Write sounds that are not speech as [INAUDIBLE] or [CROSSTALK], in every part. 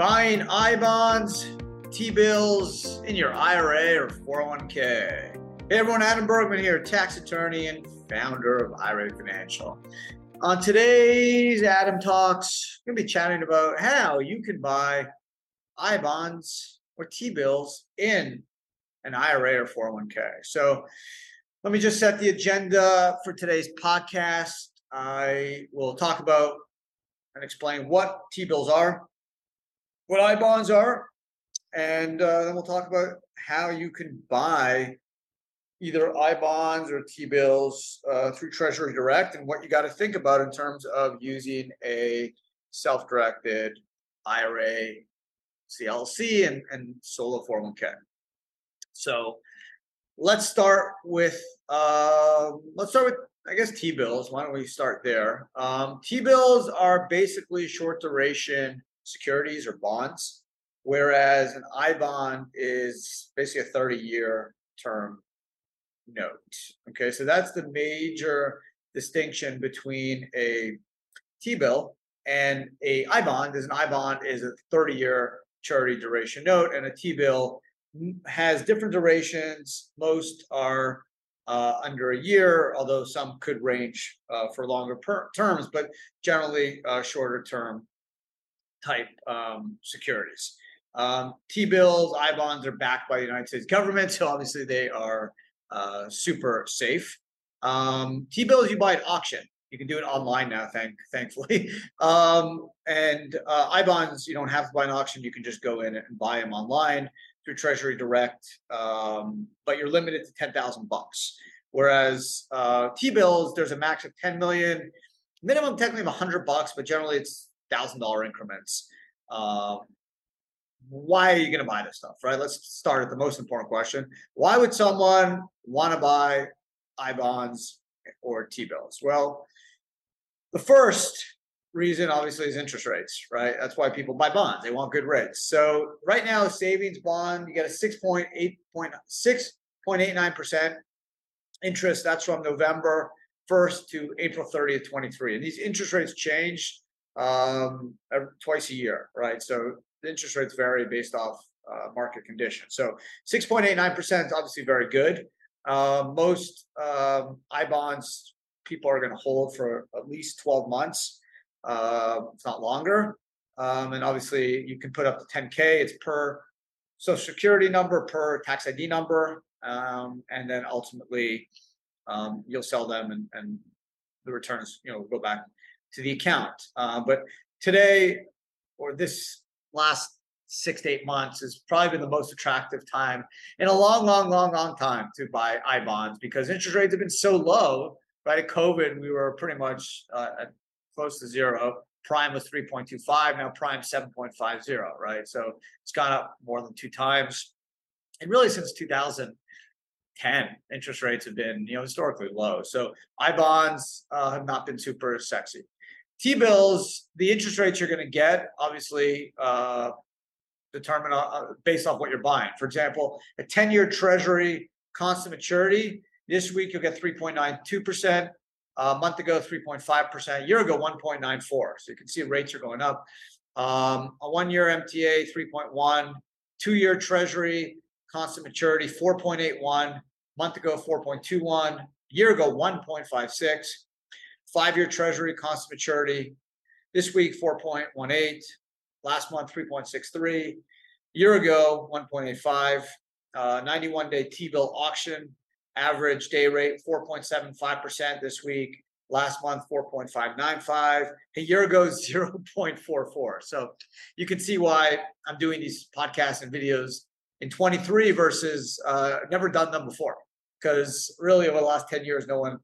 buying I bonds, T bills in your IRA or 401k. Hey everyone, Adam Bergman here, tax attorney and founder of IRA Financial. On today's Adam Talks, I'm going to be chatting about how you can buy I bonds or T bills in an IRA or 401k. So let me just set the agenda for today's podcast. I will talk about and explain what T bills are, what I bonds are, and uh, then we'll talk about how you can buy either I bonds or T bills uh, through Treasury Direct and what you got to think about in terms of using a self directed IRA, LLC, and, and solo 401k. So let's start with uh, let's start with I guess T bills. Why don't we start there? Um, T bills are basically short duration securities or bonds, whereas an I bond is basically a 30 year term note. Okay, so that's the major distinction between a T bill and a I bond. Is an I bond is a 30 year maturity duration note, and a T bill has different durations. Most are uh, under a year, although some could range uh, for longer per- terms, but generally uh, shorter term type um, securities. Um, T bills, I bonds are backed by the United States government, so obviously they are uh, super safe. Um, T bills you buy at auction. You can do it online now, thank thankfully. [LAUGHS] Um, and uh, I bonds you don't have to buy an auction. You can just go in and buy them online through Treasury Direct, um, but you're limited to ten thousand bucks. Whereas uh, T bills, there's a max of ten million, minimum technically of hundred bucks, but generally it's thousand dollar increments. Um, why are you going to buy this stuff, right? Let's start at the most important question. Why would someone want to buy I bonds or T bills? Well, the first reason obviously is interest rates, right? That's why people buy bonds. They want good rates. So right now, savings bond, you get a 6.8.6.89% interest. That's from November 1st to April 30th, 23. And these interest rates change um, twice a year, right? So the interest rates vary based off uh, market conditions. So 6.89% is obviously very good. Uh, most um, I bonds people are going to hold for at least 12 months, uh, if not longer. Um, and obviously, you can put up to 10K. It's per social security number, per tax ID number. Um, and then ultimately, um, you'll sell them and, and the returns, you know, go back to the account. Uh, but today, or this last six to eight months has probably been the most attractive time in a long, long, long, long time to buy I bonds because interest rates have been so low. Right at COVID, we were pretty much uh, close to zero. Prime was 3.25, now Prime 7.50, right? So it's gone up more than two times. And really since 2010, interest rates have been, you know, historically low. So I bonds uh, have not been super sexy. T bills, the interest rates you're going to get, obviously, uh, determine uh, based off what you're buying. For example, a 10 year treasury constant maturity, this week you'll get 3.92%. A month ago, 3.5%. A year ago, 1.94. So you can see rates are going up. Um, a one year MTA, 3.1. Two year treasury constant maturity, 4.81. Month ago, 4.21. A year ago, 1.56 five year treasury constant maturity. This week, 4.18. Last month, 3.63. Year ago, 1.85. Uh, 91 day T bill auction, average day rate 4.75% this week. Last month, 4.595. A year ago, [LAUGHS] 0.44. So you can see why I'm doing these podcasts and videos in 23 versus uh, never done them before. Because really, over the last 10 years, no one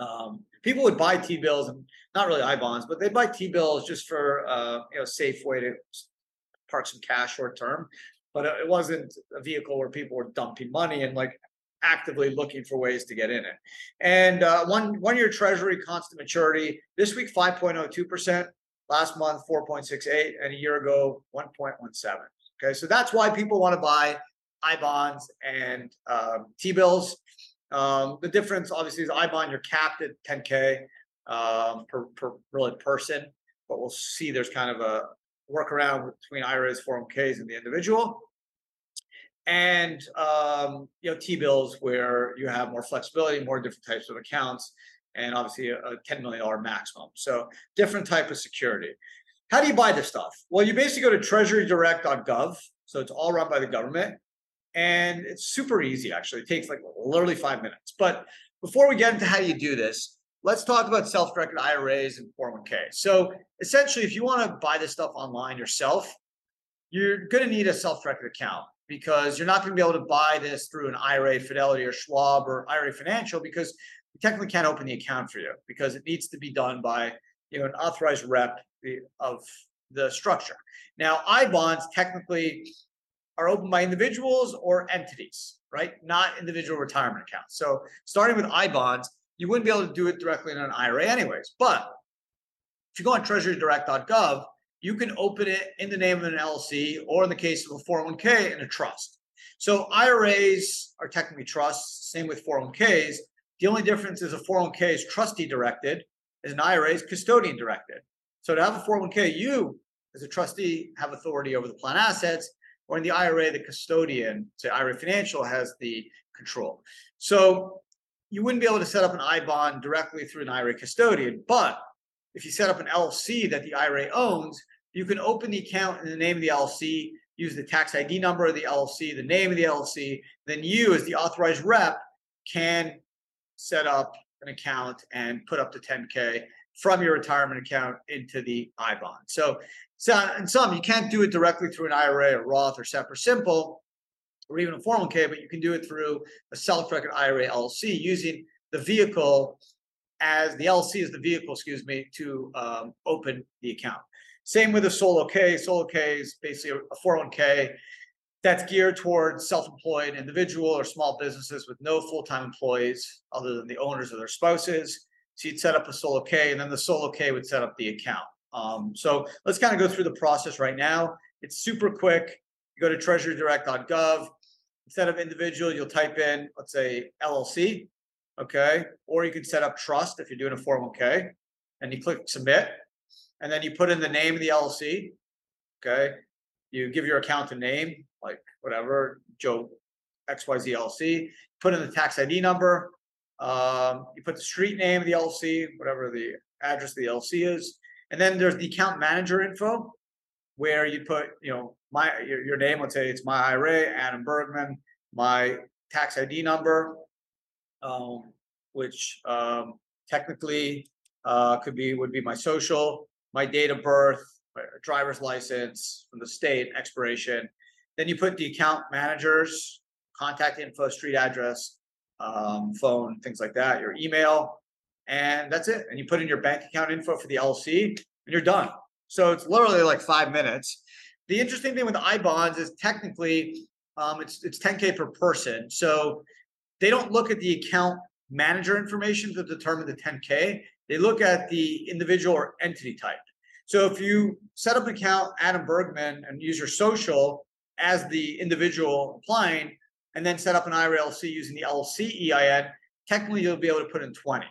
um, people would buy T bills and not really I bonds, but they'd buy T bills just for uh, you know safe way to park some cash short term. But it wasn't a vehicle where people were dumping money and like actively looking for ways to get in it. And uh, one one year Treasury constant maturity this week five point oh two percent, last month four point six eight, and a year ago one point one seven. Okay, so that's why people want to buy I bonds and um, T bills. Um, the difference, obviously, is I bond you're capped at 10k um, per, per really person, but we'll see there's kind of a workaround between IRAs, 401ks, and the individual. And um, you know, T-bills where you have more flexibility, more different types of accounts, and obviously a, a $10 million maximum. So different type of security. How do you buy this stuff? Well, you basically go to treasurydirect.gov. So it's all run by the government. And it's super easy, actually. It takes like literally five minutes. But before we get into how you do this, let's talk about self-directed IRAs and 401k. So essentially, if you want to buy this stuff online yourself, you're going to need a self-directed account because you're not going to be able to buy this through an IRA Fidelity or Schwab or IRA Financial because we technically can't open the account for you because it needs to be done by you know an authorized rep eh, of the structure. Now, I bonds technically are opened by individuals or entities, right? Not individual retirement accounts. So starting with I bonds, you wouldn't be able to do it directly in an IRA anyways. But if you go on treasurydirect.gov, you can open it in the name of an LLC or in the case of a 401k in a trust. So IRAs are technically trusts, same with 401ks. The only difference is a 401k is trustee directed, as an IRA is custodian directed. So to have a 401k, you as a trustee have authority over the plan assets, or in the IRA, the custodian, say IRA Financial, has the control. So you wouldn't be able to set up an I bond directly through an IRA custodian, but if you set up an LLC that the IRA owns, you can open the account in the name of the LLC, use the tax ID number of the LLC, the name of the LLC. Then you, as the authorized rep, can set up an account and put up to 10K from your retirement account into the I bond. So, so in some, you can't do it directly through an IRA or Roth or SEP or Simple or even a 401k, but you can do it through a self-directed IRA LLC using the vehicle as the LLC is the vehicle, excuse me, to um, open the account. Same with a solo K. Solo K is basically a 401k that's geared towards self-employed individual or small businesses with no full-time employees other than the owners or their spouses. So you'd set up a solo K, and then the solo K would set up the account. Um, so let's kind of go through the process right now. It's super quick. You go to treasurydirect.gov. Instead of individual, you'll type in, let's say LLC, okay? Or you can set up trust if you're doing a 401k, and you click submit, and then you put in the name of the LLC, okay? You give your account a name, like whatever, Joe XYZ LLC, put in the tax ID number, um, you put the street name of the LLC, whatever the address of the LLC is, and then there's the account manager info, where you put, you know, my your, your name. Let's say it's my IRA, Adam Bergman, my tax ID number, um, which um, technically uh, could be would be my social, my date of birth, driver's license from the state, expiration. Then you put the account manager's contact info, street address, um, phone, things like that, your email, and that's it. And you put in your bank account info for the LLC, and you're done. So it's literally like five minutes. The interesting thing with I bonds is technically um, it's it's 10k per person. So they don't look at the account manager information to determine the 10k. They look at the individual or entity type. So if you set up an account, Adam Bergman, and use your social as the individual applying, and then set up an IRA LLC using the LLC EIN, technically you'll be able to put in 20.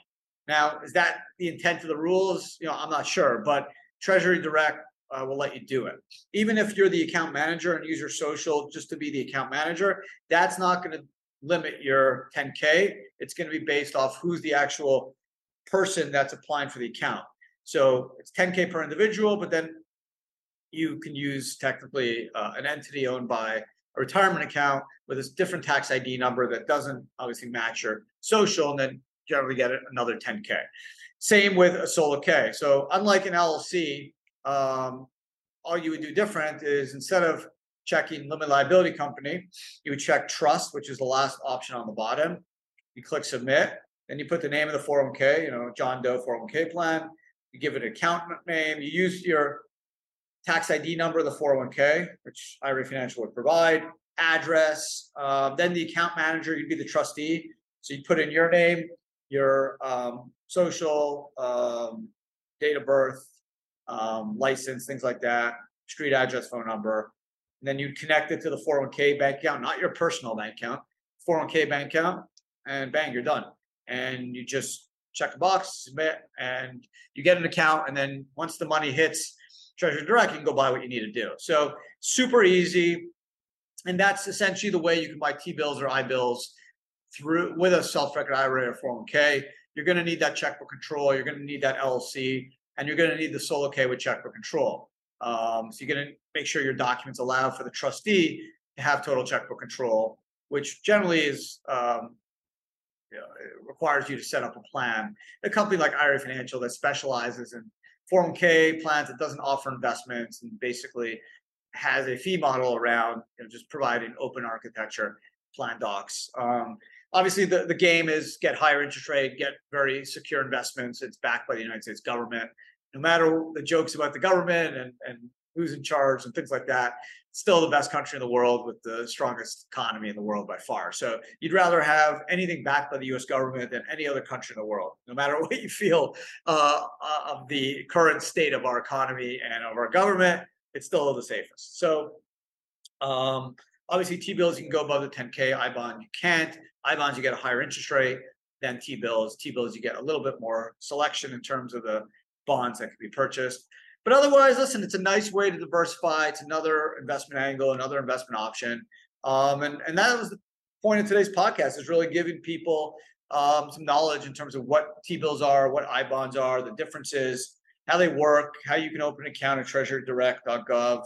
Now, is that the intent of the rules? You know, I'm not sure, but Treasury Direct uh, will let you do it. Even if you're the account manager and use your social just to be the account manager, that's not going to limit your 10K. It's going to be based off who's the actual person that's applying for the account. So it's 10K per individual, but then you can use technically uh, an entity owned by a retirement account with a different tax ID number that doesn't obviously match your social, and then generally get another 10K. Same with a solo K. So unlike an LLC, um, all you would do different is instead of checking limit liability company, you would check trust, which is the last option on the bottom. You click submit, then you put the name of the 401k, you know, John Doe 401k plan. You give it an account name. You use your tax ID number of the 401k, which IRA Financial would provide, address. Uh, then the account manager, you'd be the trustee. So you put in your name, your um, social, um, date of birth, um, license, things like that, street address, phone number. And then you connect it to the 401k bank account, not your personal bank account, 401k bank account, and bang, you're done. And you just check the box, submit, and you get an account. And then once the money hits Treasury Direct, you can go buy what you need to do. So super easy. And that's essentially the way you can buy T bills or I bills through with a self-directed IRA or 401k. You're going to need that checkbook control. You're going to need that LLC, and you're going to need the solo K with checkbook control. Um, so you're going to make sure your documents allow for the trustee to have total checkbook control, which generally is um, you know, requires you to set up a plan. A company like IRA Financial that specializes in 401k plans that doesn't offer investments and basically has a fee model around you know, just providing open architecture plan docs. Um, obviously, the, the game is get higher interest rate, get very secure investments. It's backed by the United States government. No matter the jokes about the government and, and who's in charge and things like that, still the best country in the world with the strongest economy in the world by far. So you'd rather have anything backed by the U.S. government than any other country in the world, no matter [LAUGHS] what you feel uh, of the current state of our economy and of our government. It's still the safest. So um, obviously, T bills you can go above the 10k. I bond you can't. I bonds you get a higher interest rate than T bills. T bills you get a little bit more selection in terms of the bonds that can be purchased. But otherwise, listen, it's a nice way to diversify. It's another investment angle, another investment option. Um, and, and that was the point of today's podcast is really giving people um, some knowledge in terms of what T-bills are, what I-bonds are, the differences, how they work, how you can open an account at treasurydirect.gov,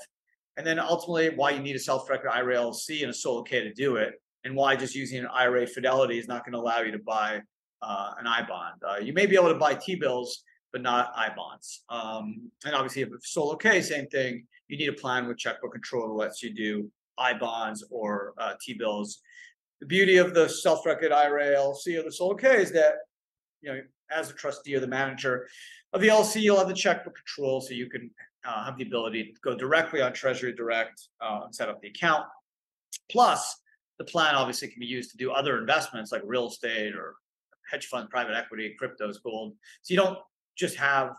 and then ultimately why you need a self-directed IRA LLC and a solo K to do it, and why just using an IRA Fidelity is not going to allow you to buy uh, an I-bond. Uh, you may be able to buy T-bills but not I bonds. Um, and obviously, if it's solo K, same thing. You need a plan with checkbook control that lets you do I bonds or uh, T bills. The beauty of the self-directed IRA LLC or the solo K is that you know, as a trustee or the manager of the LLC, you'll have the checkbook control, so you can uh, have the ability to go directly on Treasury Direct uh, and set up the account. Plus, the plan obviously can be used to do other investments like real estate or hedge fund, private equity, cryptos, gold. So you don't just have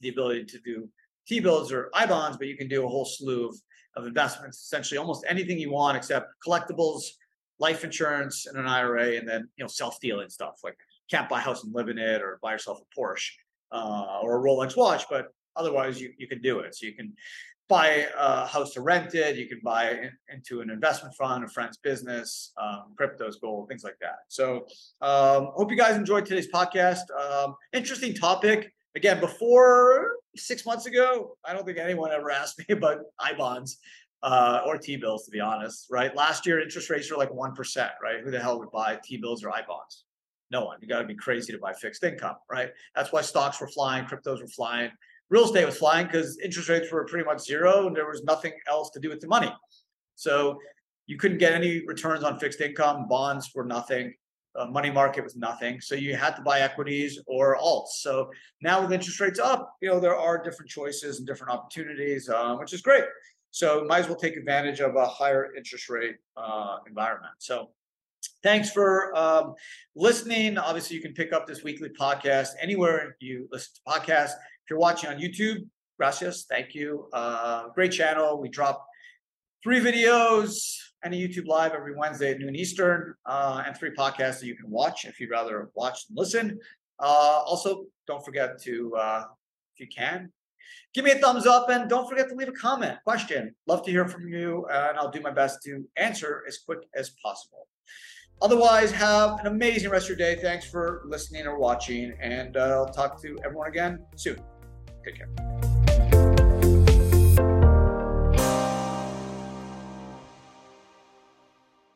the ability to do T bills or I bonds, but you can do a whole slew of, of investments, essentially almost anything you want except collectibles, life insurance, and an IRA, and then you know self dealing stuff like can't buy a house and live in it, or buy yourself a Porsche uh, or a Rolex watch, but otherwise you you can do it. So you can buy a house to rent it. You can buy into an investment fund, a friend's business, um, cryptos, gold, things like that. So, um, hope you guys enjoyed today's podcast. Um, interesting topic. Again, before six months ago, I don't think anyone ever asked me [LAUGHS] about I bonds uh, or T bills, to be honest. Right? Last year, interest rates were like one percent. Right? Who the hell would buy T bills or I bonds? No one. You got to be crazy to buy fixed income. Right? That's why stocks were flying, cryptos were flying real estate was flying because interest rates were pretty much zero and there was nothing else to do with the money. So you couldn't get any returns on fixed income. Bonds were nothing. Uh, money market was nothing. So you had to buy equities or alts. So now with interest rates up, you know there are different choices and different opportunities, um, which is great. So might as well take advantage of a higher interest rate uh, environment. So thanks for um, listening. Obviously, you can pick up this weekly podcast anywhere you listen to podcasts you're watching on YouTube, gracias, thank you. Uh, great channel. We drop three videos and a YouTube live every Wednesday at noon Eastern, uh, and three podcasts that you can watch if you'd rather watch than listen. Uh, also, don't forget to, uh, if you can, give me a thumbs up and don't forget to leave a comment, question. Love to hear from you, and I'll do my best to answer as quick as possible. Otherwise, have an amazing rest of your day. Thanks for listening or watching, and uh, I'll talk to everyone again soon. Take care.